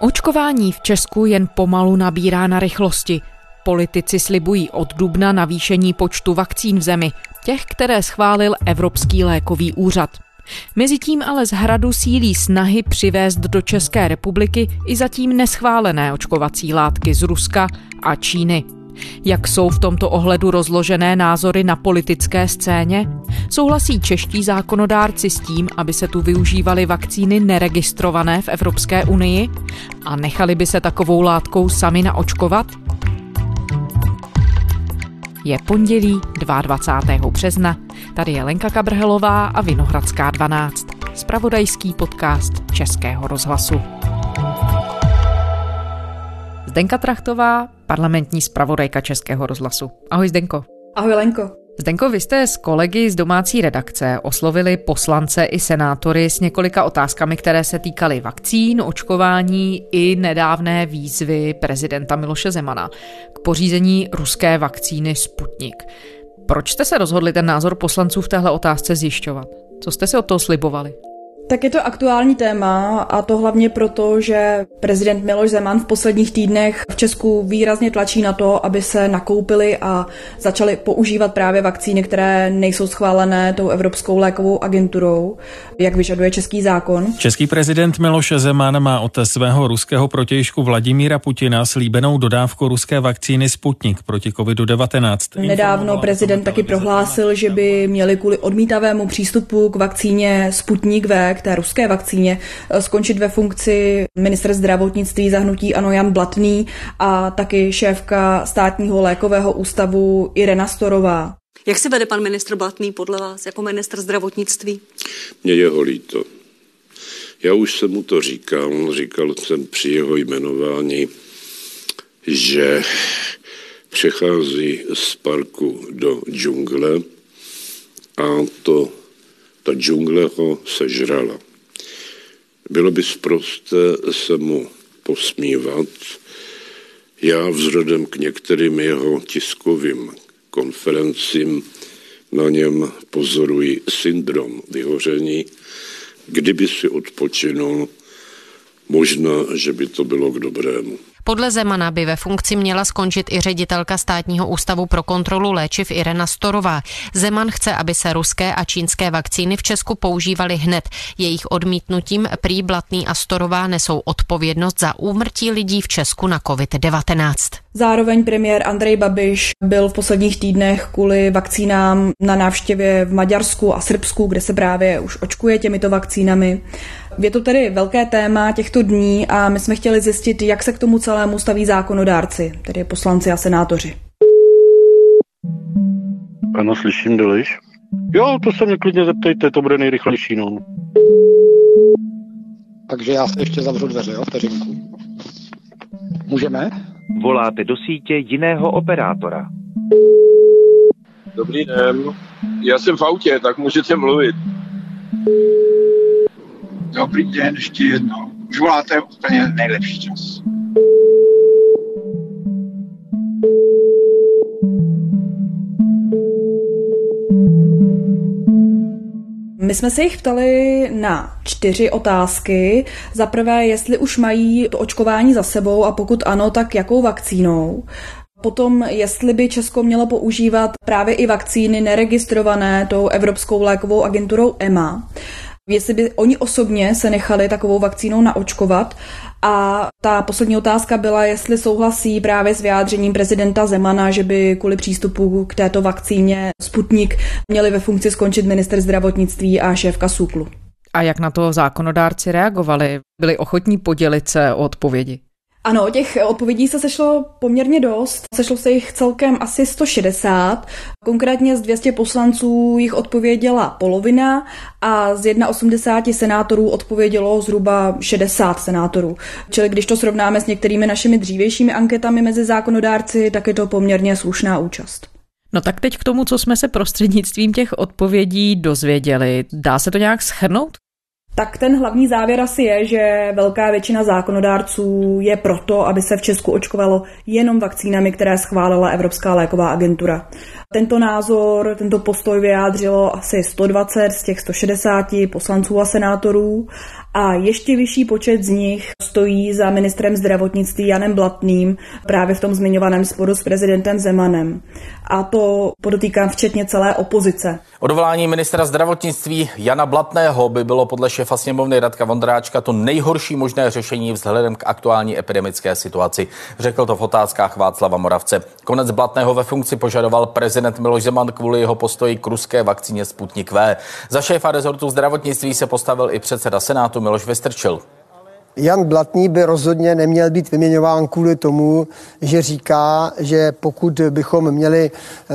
Očkování v Česku jen pomalu nabírá na rychlosti. Politici slibují od dubna navýšení počtu vakcín v zemi, těch, které schválil Evropský lékový úřad. Mezitím ale z hradu sílí snahy přivést do České republiky i zatím neschválené očkovací látky z Ruska a Číny. Jak jsou v tomto ohledu rozložené názory na politické scéně? Souhlasí čeští zákonodárci s tím, aby se tu využívaly vakcíny neregistrované v Evropské unii? A nechali by se takovou látkou sami naočkovat? Je pondělí 22. března. Tady je Lenka Kabrhelová a Vinohradská 12. Spravodajský podcast Českého rozhlasu. Zdenka Trachtová, parlamentní zpravodajka Českého rozhlasu. Ahoj Zdenko. Ahoj Lenko. Zdenko, vy jste s kolegy z domácí redakce oslovili poslance i senátory s několika otázkami, které se týkaly vakcín, očkování i nedávné výzvy prezidenta Miloše Zemana k pořízení ruské vakcíny Sputnik. Proč jste se rozhodli ten názor poslanců v téhle otázce zjišťovat? Co jste si od toho slibovali? Tak je to aktuální téma a to hlavně proto, že prezident Miloš Zeman v posledních týdnech v Česku výrazně tlačí na to, aby se nakoupily a začaly používat právě vakcíny, které nejsou schválené tou Evropskou lékovou agenturou, jak vyžaduje český zákon. Český prezident Miloš Zeman má od svého ruského protějšku Vladimíra Putina slíbenou dodávku ruské vakcíny Sputnik proti COVID-19. Nedávno prezident taky prohlásil, že by měli kvůli odmítavému přístupu k vakcíně Sputnik V k té ruské vakcíně eh, skončit ve funkci minister zdravotnictví zahnutí Ano Jan Blatný a taky šéfka státního lékového ústavu Irena Storová. Jak se vede pan ministr Blatný podle vás jako minister zdravotnictví? Mě jeho líto. Já už jsem mu to říkal, říkal jsem při jeho jmenování, že přechází z parku do džungle a to ta džungle ho sežrala. Bylo by zprosté se mu posmívat. Já vzhledem k některým jeho tiskovým konferencím na něm pozoruji syndrom vyhoření. Kdyby si odpočinul, možná, že by to bylo k dobrému. Podle Zemana by ve funkci měla skončit i ředitelka státního ústavu pro kontrolu léčiv Irena Storová. Zeman chce, aby se ruské a čínské vakcíny v Česku používaly hned. Jejich odmítnutím prý Blatný a Storová nesou odpovědnost za úmrtí lidí v Česku na COVID-19. Zároveň premiér Andrej Babiš byl v posledních týdnech kvůli vakcínám na návštěvě v Maďarsku a Srbsku, kde se právě už očkuje těmito vakcínami. Je to tedy velké téma těchto dní a my jsme chtěli zjistit, jak se k tomu celému staví zákonodárci, tedy poslanci a senátoři. Ano, slyším, Deliš. Jo, to se mě klidně zeptejte, to bude nejrychlejší, no. Takže já se ještě zavřu dveře, jo, vteřinku. Můžeme? Voláte do sítě jiného operátora. Dobrý den, já jsem v autě, tak můžete mluvit. Dobrý den, ještě jednou. Už voláte úplně nejlepší čas. Jsme se jich ptali na čtyři otázky. Za prvé, jestli už mají to očkování za sebou a pokud ano, tak jakou vakcínou. Potom, jestli by Česko mělo používat právě i vakcíny neregistrované tou Evropskou lékovou agenturou EMA jestli by oni osobně se nechali takovou vakcínou naočkovat. A ta poslední otázka byla, jestli souhlasí právě s vyjádřením prezidenta Zemana, že by kvůli přístupu k této vakcíně Sputnik měli ve funkci skončit minister zdravotnictví a šéfka SÚKLu. A jak na to zákonodárci reagovali? Byli ochotní podělit se o odpovědi? Ano, těch odpovědí se sešlo poměrně dost. Sešlo se jich celkem asi 160. Konkrétně z 200 poslanců jich odpověděla polovina a z 81 senátorů odpovědělo zhruba 60 senátorů. Čili když to srovnáme s některými našimi dřívějšími anketami mezi zákonodárci, tak je to poměrně slušná účast. No tak teď k tomu, co jsme se prostřednictvím těch odpovědí dozvěděli. Dá se to nějak schrnout? Tak ten hlavní závěr asi je, že velká většina zákonodárců je proto, aby se v Česku očkovalo jenom vakcínami, které schválila Evropská léková agentura. Tento názor, tento postoj vyjádřilo asi 120 z těch 160 poslanců a senátorů a ještě vyšší počet z nich stojí za ministrem zdravotnictví Janem Blatným právě v tom zmiňovaném sporu s prezidentem Zemanem. A to podotýkám včetně celé opozice. Odvolání ministra zdravotnictví Jana Blatného by bylo podle šefa sněmovny Radka Vondráčka to nejhorší možné řešení vzhledem k aktuální epidemické situaci. Řekl to v otázkách Václava Moravce. Konec Blatného ve funkci požadoval prezident Miloš Zeman kvůli jeho postoji k ruské vakcíně Sputnik V. Za šéfa rezortu zdravotnictví se postavil i předseda Senátu Miloš Vystrčil. Jan Blatný by rozhodně neměl být vyměňován kvůli tomu, že říká, že pokud bychom měli eh,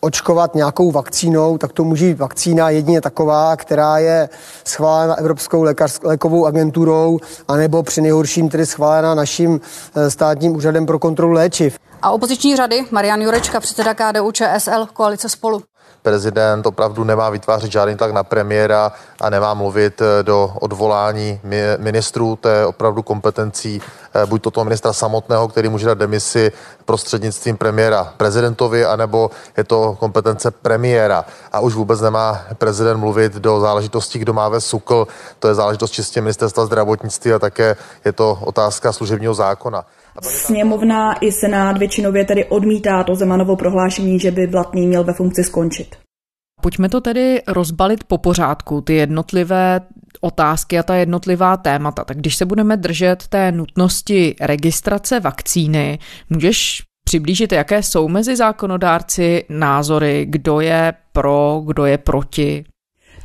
očkovat nějakou vakcínou, tak to může být vakcína jedině taková, která je schválena Evropskou lékař, lékovou agenturou, anebo při nejhorším tedy schválena naším eh, státním úřadem pro kontrolu léčiv. A opoziční řady Marian Jurečka, předseda KDU ČSL, koalice spolu prezident opravdu nemá vytvářet žádný tlak na premiéra a nemá mluvit eh, do odvolání ministrů. To je opravdu kompetencí eh, buď to toho ministra samotného, který může dát demisi prostřednictvím premiéra prezidentovi, anebo je to kompetence premiéra. A už vůbec nemá prezident mluvit do záležitostí, kdo má ve SUKL. To je záležitost čistě ministerstva zdravotnictví a také je to otázka služebního zákona. Sněmovna i Senát většinově tedy odmítá to Zemanovo prohlášení, že by Blatný měl ve funkci skončit. Pojďme to tedy rozbalit po pořádku, ty jednotlivé otázky a ta jednotlivá témata. Tak když se budeme držet té nutnosti registrace vakcíny, můžeš přiblížit, jaké jsou mezi zákonodárci názory, kdo je pro, kdo je proti?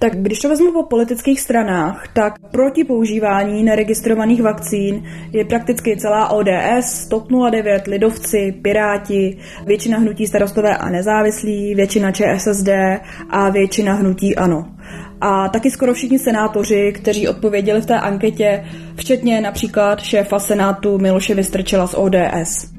Tak když to vezmu po politických stranách, tak proti používání neregistrovaných vakcín je prakticky celá ODS, TOP 09, Lidovci, Piráti, většina hnutí starostové a nezávislí, většina ČSSD a většina hnutí ANO. A taky skoro všichni senátoři, kteří odpověděli v té anketě, včetně například šéfa senátu Miloše Vystrčila z ODS.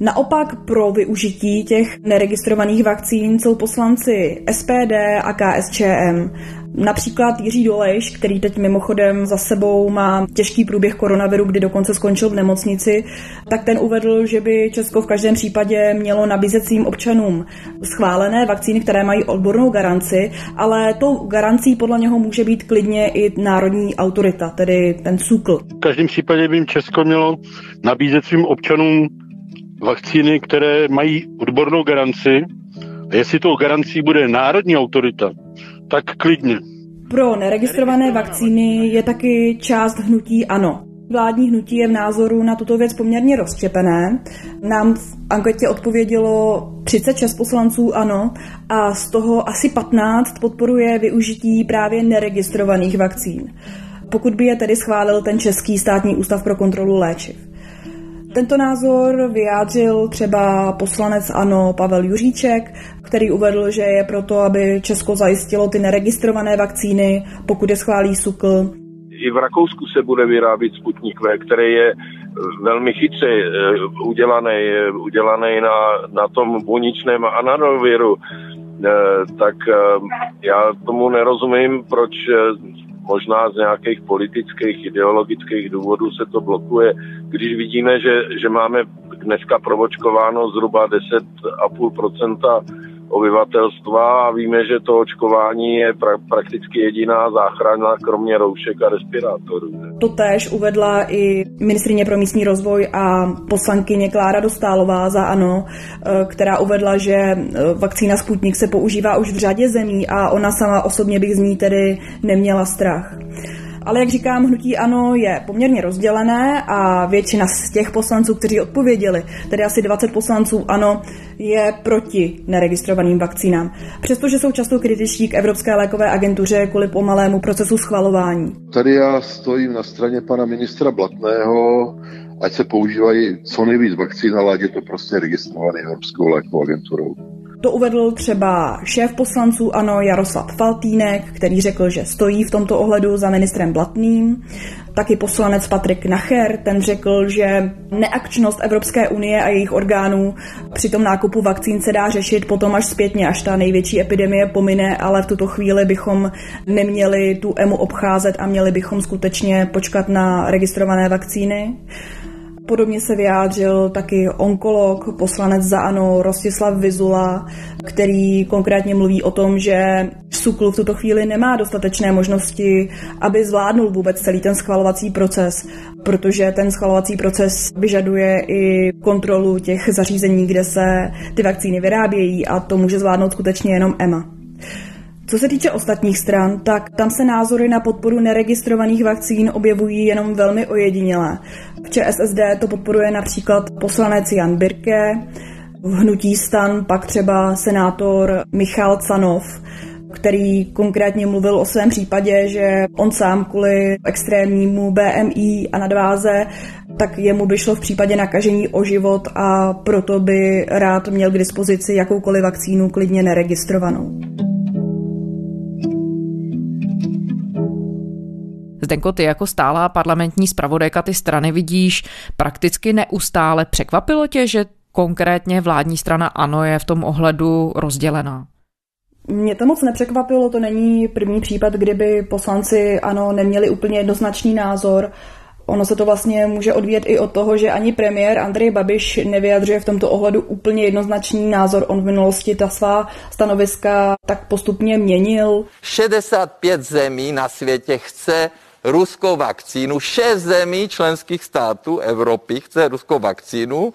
Naopak pro využití těch neregistrovaných vakcín jsou poslanci SPD a KSČM. Například Jiří Dolejš, který teď mimochodem za sebou má těžký průběh koronaviru, kdy dokonce skončil v nemocnici, tak ten uvedl, že by Česko v každém případě mělo nabízet svým občanům schválené vakcíny, které mají odbornou garanci, ale tou garancí podle něho může být klidně i národní autorita, tedy ten SÚKL. V každém případě by Česko mělo nabízet svým občanům vakcíny, které mají odbornou garanci. A jestli tou garancí bude národní autorita, tak klidně. Pro neregistrované vakcíny je taky část hnutí ano. Vládní hnutí je v názoru na tuto věc poměrně rozštěpené. Nám v anketě odpovědělo 36 poslanců ano a z toho asi 15 podporuje využití právě neregistrovaných vakcín. Pokud by je tedy schválil ten Český státní ústav pro kontrolu léčiv. Tento názor vyjádřil třeba poslanec ANO Pavel Juříček, který uvedl, že je proto, aby Česko zajistilo ty neregistrované vakcíny, pokud je schválí SUKL. I v Rakousku se bude vyrábět Sputnik V, který je velmi chytře eh, udělaný, udělaný na, na tom buničném ananoviru, eh, tak eh, já tomu nerozumím, proč možná z nějakých politických, ideologických důvodů se to blokuje. Když vidíme, že, že máme dneska provočkováno zhruba 10,5 obyvatelstva a víme, že to očkování je pra- prakticky jediná záchrana, kromě roušek a respirátorů. To též uvedla i ministrině pro místní rozvoj a poslankyně Klára Dostálová za ANO, eh, která uvedla, že eh, vakcína Sputnik se používá už v řadě zemí a ona sama osobně bych z ní tedy neměla strach. Ale jak říkám, hnutí ANO je poměrně rozdělené a většina z těch poslanců, kteří odpověděli, tedy asi 20 poslanců ANO, je proti neregistrovaným vakcínám. Přestože jsou často kritičtí k Evropské lékové agentuře kvůli pomalému procesu schvalování. Tady já stojím na straně pana ministra Blatného, ať se používají co nejvíc vakcín, ale ať je to prostě registrovaný Evropskou lékovou agenturou. To uvedl třeba šéf poslanců ANO Jaroslav Faltýnek, který řekl, že stojí v tomto ohledu za ministrem Blatným. Taky poslanec Patrik Nacher, ten řekl, že neakčnost Evropské unie a jejich orgánů při tom nákupu vakcín se dá řešit potom až zpětně, až ta největší epidemie pomine, ale v tuto chvíli bychom neměli tu EMU obcházet a měli bychom skutečně počkat na registrované vakcíny. Podobně se vyjádřil taky onkolog, poslanec za ANO Rostislav Vizula, který konkrétně mluví o tom, že SUKL v tuto chvíli nemá dostatečné možnosti, aby zvládnul vůbec celý ten schvalovací proces, protože ten schvalovací proces vyžaduje i kontrolu těch zařízení, kde se ty vakcíny vyrábějí a to může zvládnout skutečně jenom EMA. Co se týče ostatních stran, tak tam se názory na podporu neregistrovaných vakcín objevují jenom velmi ojedinělé. V ČSSD to podporuje například poslanec Jan Birke, v hnutí stan pak třeba senátor Michal Canov, který konkrétně mluvil o svém případě, že on sám kvůli extrémnímu BMI a nadváze, tak jemu by šlo v případě nakažení o život a proto by rád měl k dispozici jakoukoliv vakcínu klidně neregistrovanou. Zdenko, ty jako stálá parlamentní zpravodajka ty strany vidíš prakticky neustále. Překvapilo tě, že konkrétně vládní strana ANO je v tom ohledu rozdělená? Mě to moc nepřekvapilo, to není první případ, kdyby poslanci ANO neměli úplně jednoznačný názor. Ono se to vlastně může odvíjet i od toho, že ani premiér Andrej Babiš nevyjadřuje v tomto ohledu úplně jednoznačný názor. On v minulosti ta svá stanoviska tak postupně měnil. 65 zemí na světě chce ruskou vakcínu. Šest zemí členských států Evropy chce ruskou vakcínu.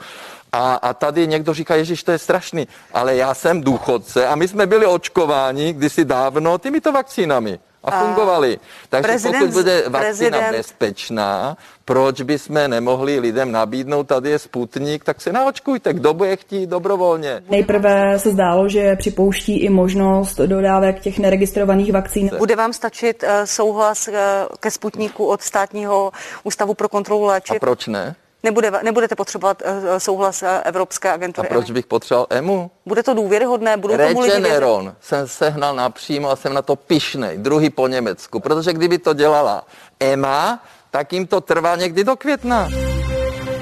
A, a tady někdo říká, Ježíš, to je strašný, ale já jsem důchodce a my jsme byli očkováni kdysi dávno těmito vakcínami a fungovali. Takže prezident, pokud bude vakcína prezident... bezpečná, proč bychom nemohli lidem nabídnout, tady je Sputnik, tak se naočkujte, kdo bude chtít dobrovolně. Nejprve se zdálo, že připouští i možnost dodávek těch neregistrovaných vakcín. Bude vám stačit eh, souhlas eh, ke Sputniku od státního ústavu pro kontrolu léčiv? A proč ne? Nebude, nebudete potřebovat uh, souhlas Evropské agentury. A proč bych potřeboval EMU? Bude to důvěryhodné? Budou Regeneron jsem sehnal napřímo a jsem na to pišnej, druhý po Německu, protože kdyby to dělala EMA, tak jim to trvá někdy do května.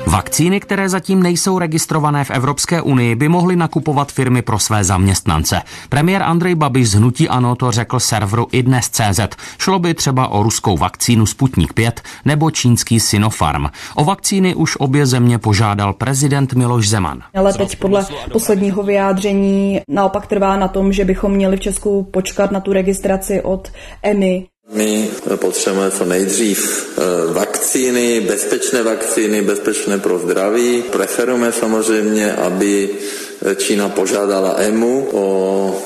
Vakcíny, které zatím nejsou registrované v Evropské unii, by mohly nakupovat firmy pro své zaměstnance. Premiér Andrej Babiš z Hnutí Ano to řekl serveru idnes.cz. Šlo by třeba o ruskou vakcínu Sputnik 5 nebo čínský Sinopharm. O vakcíny už obě země požádal prezident Miloš Zeman. Ale teď podle posledního vyjádření naopak trvá na tom, že bychom měli v Česku počkat na tu registraci od EMI. My potřebujeme co nejdřív eh, vakcíny, bezpečné vakcíny, bezpečné pro zdraví. Preferujeme samozřejmě, aby Čína požádala EMU o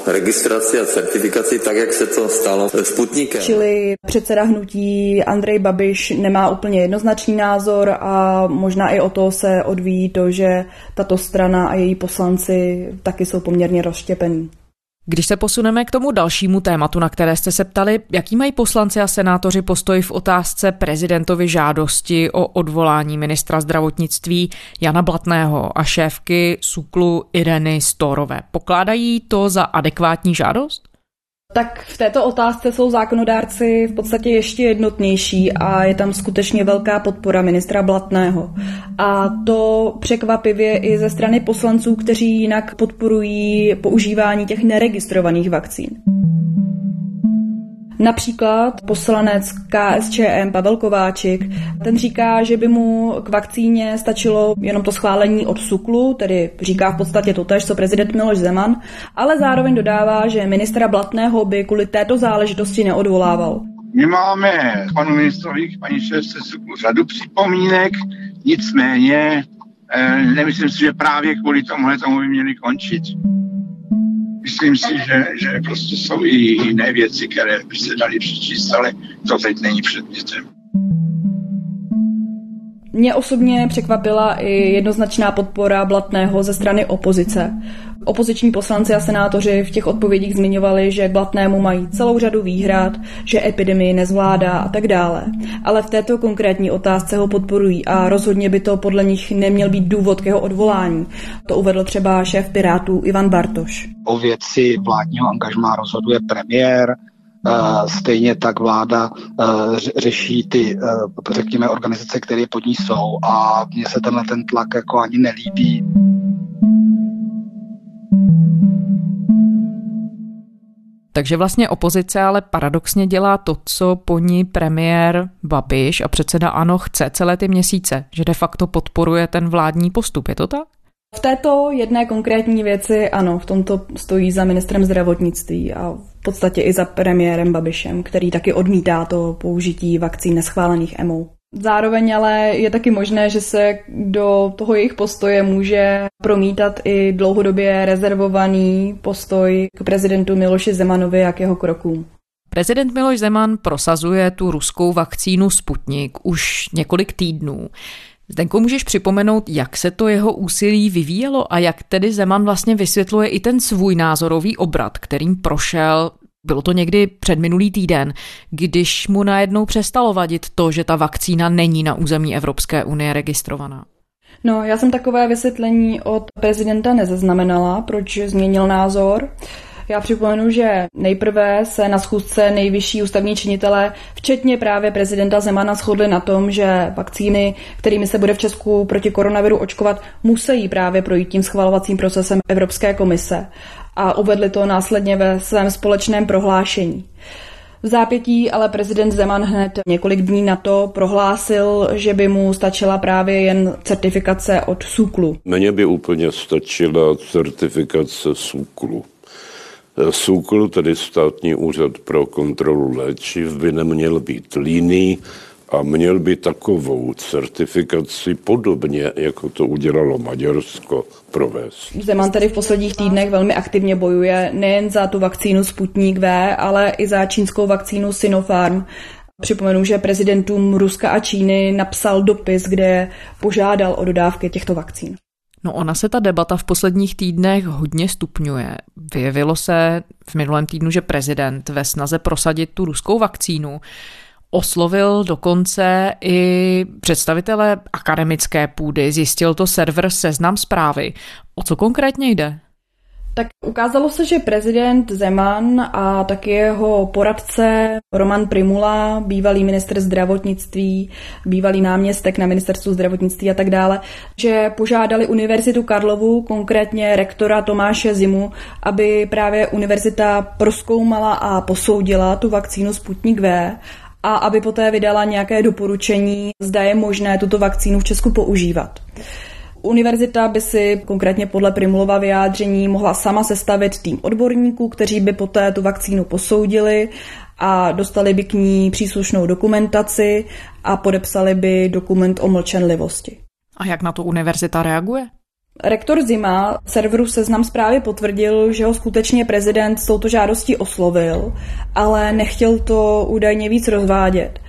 registraci a certifikaci, tak jak se to stalo s Sputnikem. Čili předseda hnutí Andrej Babiš nemá úplně jednoznačný názor a možná i o to se odvíjí to, že tato strana a její poslanci taky jsou poměrně rozštěpení. Když se posuneme k tomu dalšímu tématu, na které jste se ptali, jaký mají poslanci a senátoři postoj v otázce prezidentovy žádosti o odvolání ministra zdravotnictví Jana Blatného a šéfky Suklu Ireny Storové. Pokládají to za adekvátní žádost? Tak v této otázce jsou zákonodárci v podstatě ještě jednotnější a je tam skutečně velká podpora ministra Blatného. A to překvapivě i ze strany poslanců, kteří jinak podporují používání těch neregistrovaných vakcín. Například poslanec KSČM Pavel Kováčik, ten říká, že by mu k vakcíně stačilo jenom to schválení od SUKLu, tedy říká v podstatě to tež, co prezident Miloš Zeman, ale zároveň dodává, že ministra Blatného by kvůli této záležitosti neodvolával. My máme panu ministrovi, paní šéfce SUKLu řadu připomínek, nicméně eh, nemyslím si, že právě kvůli tomuhle tomu by měli končit myslím si, že, že prostě jsou i jiné věci, které by se daly přečíst, ale to teď není předmětem. Mě osobně překvapila i jednoznačná podpora Blatného ze strany opozice. Opoziční poslanci a senátoři v těch odpovědích zmiňovali, že Blatnému mají celou řadu výhrad, že epidemii nezvládá a tak dále. Ale v této konkrétní otázce ho podporují a rozhodně by to podle nich neměl být důvod k jeho odvolání. To uvedl třeba šéf Pirátů Ivan Bartoš. O věci vládního angažmá rozhoduje premiér, Stejně tak vláda řeší ty, řekněme, organizace, které pod ní jsou a mně se tenhle ten tlak jako ani nelíbí. Takže vlastně opozice ale paradoxně dělá to, co po ní premiér Babiš a předseda ANO chce celé ty měsíce, že de facto podporuje ten vládní postup. Je to tak? V této jedné konkrétní věci ano, v tomto stojí za ministrem zdravotnictví a v podstatě i za premiérem Babišem, který taky odmítá to použití vakcín neschválených EMO. Zároveň ale je taky možné, že se do toho jejich postoje může promítat i dlouhodobě rezervovaný postoj k prezidentu Miloši Zemanovi a k jeho krokům. Prezident Miloš Zeman prosazuje tu ruskou vakcínu Sputnik už několik týdnů. Zdenko, můžeš připomenout, jak se to jeho úsilí vyvíjelo a jak tedy Zeman vlastně vysvětluje i ten svůj názorový obrat, kterým prošel bylo to někdy před minulý týden, když mu najednou přestalo vadit to, že ta vakcína není na území Evropské unie registrovaná. No, já jsem takové vysvětlení od prezidenta nezaznamenala, proč změnil názor. Já připomenu, že nejprve se na schůzce nejvyšší ústavní činitelé, včetně právě prezidenta Zemana, shodli na tom, že vakcíny, kterými se bude v Česku proti koronaviru očkovat, musí právě projít tím schvalovacím procesem Evropské komise a uvedli to následně ve svém společném prohlášení. V zápětí ale prezident Zeman hned několik dní na to prohlásil, že by mu stačila právě jen certifikace od SÚKLu. Mně by úplně stačila certifikace SÚKLu. SÚKL, tedy státní úřad pro kontrolu léčiv, by neměl být líný a měl by takovou certifikaci podobně, jako to udělalo Maďarsko, provést. Zeman tedy v posledních týdnech velmi aktivně bojuje nejen za tu vakcínu Sputnik V, ale i za čínskou vakcínu Sinopharm. Připomenu, že prezidentům Ruska a Číny napsal dopis, kde požádal o dodávky těchto vakcín. No ona se ta debata v posledních týdnech hodně stupňuje. Vyjevilo se v minulém týdnu, že prezident ve snaze prosadit tu ruskou vakcínu oslovil dokonce i představitele akademické půdy, zjistil to server Seznam zprávy. O co konkrétně jde? Tak ukázalo se, že prezident Zeman a taky jeho poradce Roman Primula, bývalý minister zdravotnictví, bývalý náměstek na ministerstvu zdravotnictví a tak dále, že požádali Univerzitu Karlovu, konkrétně rektora Tomáše Zimu, aby právě univerzita proskoumala a posoudila tu vakcínu Sputnik V a aby poté vydala nějaké doporučení, zda je možné tuto vakcínu v Česku používat. Univerzita by si konkrétně podle Primulova vyjádření mohla sama sestavit tým odborníků, kteří by poté tu vakcínu posoudili a dostali by k ní příslušnou dokumentaci a podepsali by dokument o mlčenlivosti. A jak na to univerzita reaguje? Rektor Zima serveru Seznam zprávy potvrdil, že ho skutečně prezident s touto žádostí oslovil, ale nechtěl to údajně víc rozvádět.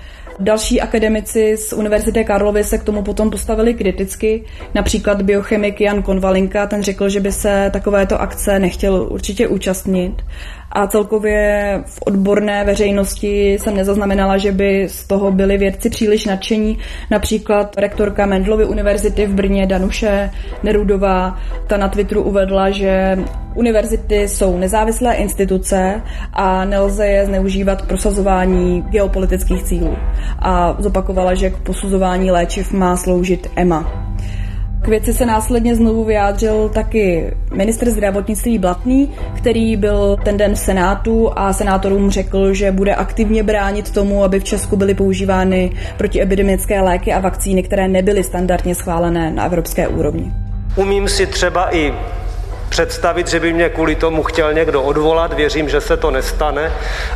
Další akademici z Univerzity Karlovy se k tomu potom postavili kriticky. Například biochemik Jan Konvalinka, ten řekl, že by se takovéto akce nechtěl určitě účastnit a celkově v odborné veřejnosti jsem nezaznamenala, že by z toho byli vědci příliš nadšení. Například rektorka Mendlovy univerzity v Brně Danuše Nerudová, ta na Twitteru uvedla, že univerzity jsou nezávislé instituce a nelze je zneužívat k prosazování geopolitických cílů. A zopakovala, že k posuzování léčiv má sloužit EMA. K věci se následně znovu vyjádřil taky ministr zdravotnictví Blatný, který byl ten den v Senátu a senátorům řekl, že bude aktivně bránit tomu, aby v Česku byly používány protiepidemické léky a vakcíny, které nebyly standardně schválené na evropské úrovni. Umím si třeba i představit, že by mě kvůli tomu chtěl někdo odvolat, věřím, že se to nestane,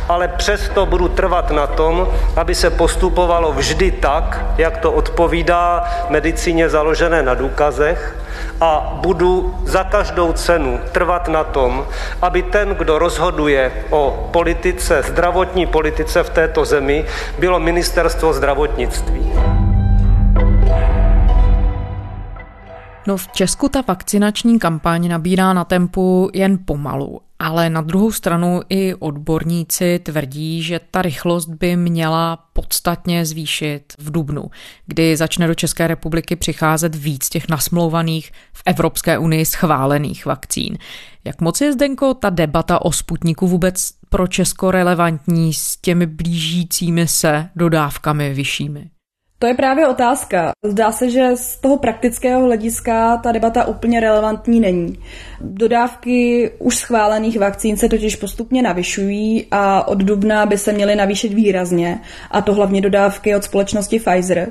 ale přesto budu trvat na tom, aby se postupovalo vždy tak, jak to odpovídá medicíně založené na důkazech a budu za každou cenu trvat na tom, aby ten, kdo rozhoduje o politice, zdravotní politice v této zemi, bylo ministerstvo zdravotnictví. No v Česku ta vakcinační kampaň nabírá na tempu jen pomalu, ale na druhou stranu i odborníci tvrdí, že ta rychlost by měla podstatně zvýšit v Dubnu, kdy začne do České republiky přicházet víc těch nasmlouvaných v Evropské unii schválených vakcín. Jak moc je, Zdenko, ta debata o Sputniku vůbec pro Česko relevantní s těmi blížícími se dodávkami vyššími? To je právě otázka. Zdá se, že z toho praktického hlediska ta debata úplně relevantní není. Dodávky už schválených vakcín se totiž postupně navyšují a od dubna by se měly navýšit výrazně, a to hlavně dodávky od společnosti Pfizer.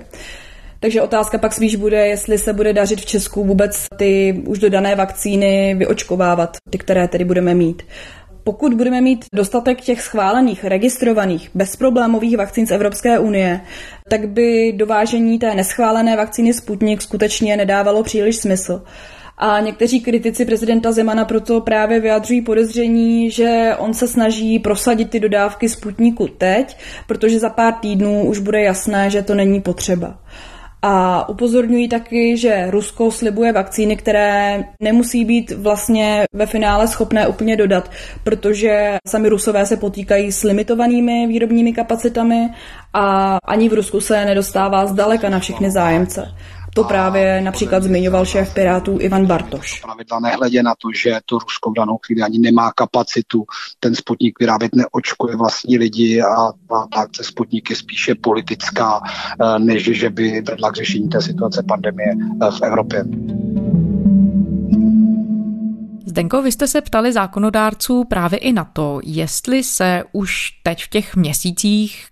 Takže otázka pak spíš bude, jestli se bude dařit v Česku vůbec ty už dodané vakcíny vyočkovávat, ty, které tedy budeme mít. Pokud budeme mít dostatek těch schválených, registrovaných, bezproblémových vakcín z Evropské unie, tak by dovážení té neschválené vakcíny Sputnik skutečně nedávalo příliš smysl. A někteří kritici prezidenta Zemana proto právě vyjadřují podezření, že on se snaží prosadit ty dodávky Sputniku teď, protože za pár týdnů už bude jasné, že to není potřeba. A upozorňují taky, že Rusko slibuje vakcíny, které nemusí být vlastně ve finále schopné úplně dodat, protože sami Rusové se potýkají s limitovanými výrobními kapacitami a ani v Rusku se nedostává zdaleka na všechny zájemce. To právě například zmiňoval šéf Pirátů Ivan Bartoš. Pravidla nehledě na to, že to Rusko v danou chvíli ani nemá kapacitu ten Sputnik vyrábět, neočkuje vlastní lidi a ta akce Sputnik je spíše politická, eh, než že by vedla k řešení té situace pandemie eh, v Evropě. Zdenko, vy jste se ptali zákonodárců právě i na to, jestli se už teď v těch měsících,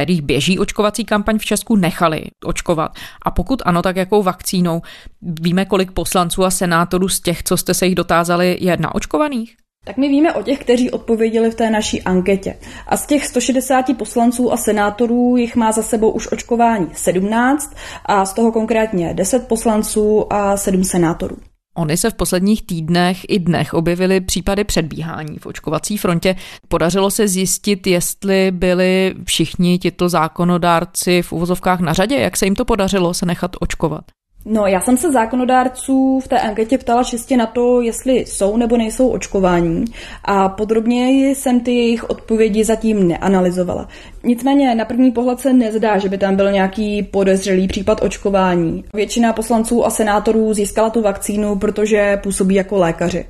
kterých běží očkovací kampaň v Česku, nechali očkovat. A pokud ano, tak jakou vakcínou? Víme, kolik poslanců a senátorů z těch, co jste se jich dotázali, je naočkovaných? Tak my víme o těch, kteří odpověděli v té naší anketě. A z těch 160 poslanců a senátorů jich má za sebou už očkování 17 a z toho konkrétně 10 poslanců a 7 senátorů. Ony se v posledních týdnech i dnech objevily případy předbíhání v očkovací frontě. Podařilo se zjistit, jestli byli všichni tito zákonodárci v uvozovkách na řadě, jak se jim to podařilo se nechat očkovat. No, já jsem se zákonodárců v té anketě ptala čistě na to, jestli jsou nebo nejsou očkování a podrobněji jsem ty jejich odpovědi zatím neanalyzovala. Nicméně na první pohled se nezdá, že by tam byl nějaký podezřelý případ očkování. Většina poslanců a senátorů získala tu vakcínu, protože působí jako lékaři.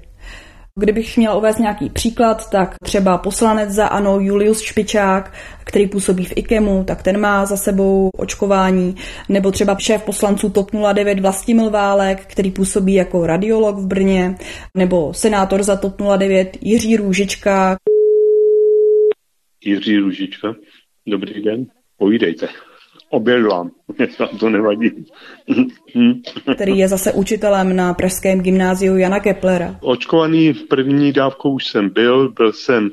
Kdybych měl uvést nějaký příklad, tak třeba poslanec za ANO Julius Špičák, který působí v IKEMu, tak ten má za sebou očkování, nebo třeba šéf poslanců TOP 09 Vlastimil Válek, který působí jako radiolog v Brně, nebo senátor za TOP 09 Jiří Růžička. Jiří Růžička, dobrý den, povídejte obědvám, vám to nevadí. Který je zase učitelem na Pražském gymnáziu Jana Keplera. Očkovaný v první dávkou už jsem byl, byl jsem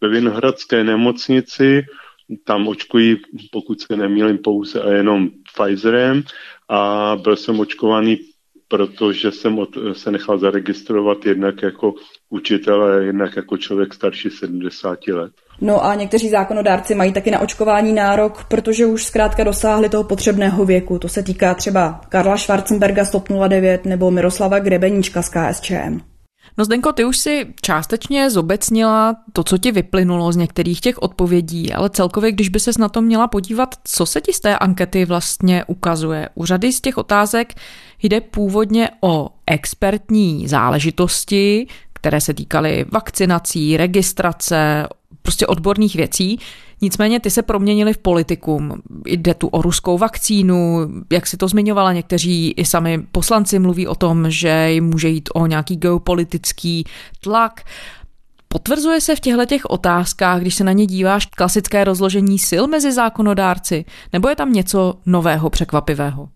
ve Vinohradské nemocnici, tam očkují, pokud se nemýlím, pouze a jenom Pfizerem a byl jsem očkovaný protože jsem od, se nechal zaregistrovat jednak jako učitel a jednak jako člověk starší 70 let. No a někteří zákonodárci mají taky na očkování nárok, protože už zkrátka dosáhli toho potřebného věku. To se týká třeba Karla Schwarzenberga z TOP 09 nebo Miroslava Grebeníčka z KSČM. No Zdenko, ty už si částečně zobecnila to, co ti vyplynulo z některých těch odpovědí, ale celkově, když by ses na to měla podívat, co se ti z té ankety vlastně ukazuje. U řady z těch otázek jde původně o expertní záležitosti, které se týkaly vakcinací, registrace, prostě odborných věcí. Nicméně ty se proměnili v politikum. Jde tu o ruskou vakcínu, jak si to zmiňovala, někteří i sami poslanci mluví o tom, že jim může jít o nějaký geopolitický tlak. Potvrzuje se v těchto těch otázkách, když se na ně díváš, klasické rozložení sil mezi zákonodárci, nebo je tam něco nového, překvapivého?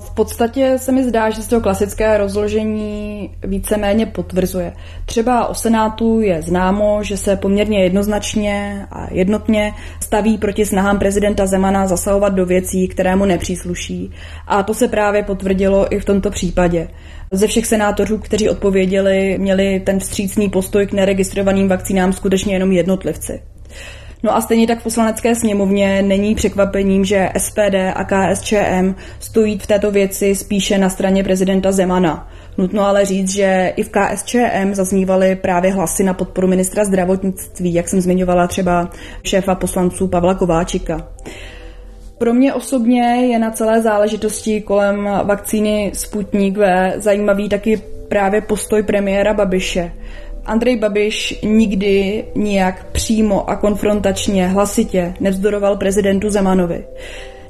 V podstatě se mi zdá, že se to klasické rozložení víceméně potvrzuje. Třeba o Senátu je známo, že se poměrně jednoznačně a jednotně staví proti snahám prezidenta Zemana zasahovat do věcí, které mu nepřísluší. A to se právě potvrdilo i v tomto případě. Ze všech senátorů, kteří odpověděli, měli ten vstřícný postoj k neregistrovaným vakcínám skutečně jenom jednotlivci. No a stejně tak v poslanecké sněmovně není překvapením, že SPD a KSČM stojí v této věci spíše na straně prezidenta Zemana. Nutno ale říct, že i v KSČM zaznívaly právě hlasy na podporu ministra zdravotnictví, jak jsem zmiňovala třeba šéfa poslanců Pavla Kováčika. Pro mě osobně je na celé záležitosti kolem vakcíny Sputnik V zajímavý taky právě postoj premiéra Babiše. Andrej Babiš nikdy nijak přímo a konfrontačně hlasitě nevzdoroval prezidentu Zemanovi.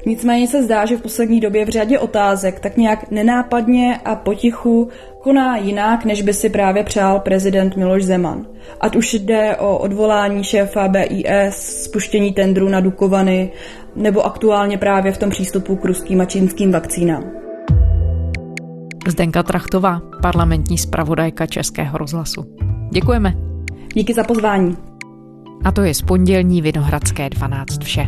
Nicméně se zdá, že v poslední době v řadě otázek tak nějak nenápadně a potichu koná jinak, než by si právě přál prezident Miloš Zeman. Ať už jde o odvolání šéfa BIS, spuštění tendru na Dukovany, nebo aktuálně právě v tom přístupu k ruským a čínským vakcínám. Zdenka Trachtová, parlamentní zpravodajka Českého rozhlasu. Děkujeme. Díky za pozvání. A to je z pondělní Vinohradské 12 vše.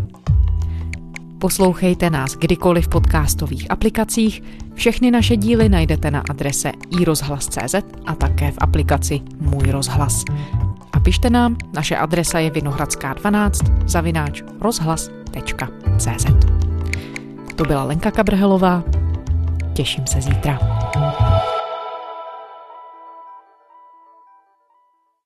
Poslouchejte nás kdykoliv v podcastových aplikacích. Všechny naše díly najdete na adrese iRozhlas.cz a také v aplikaci Můj rozhlas. A pište nám, naše adresa je vinohradská12 zavináč rozhlas.cz To byla Lenka Kabrhelová. Těším se zítra.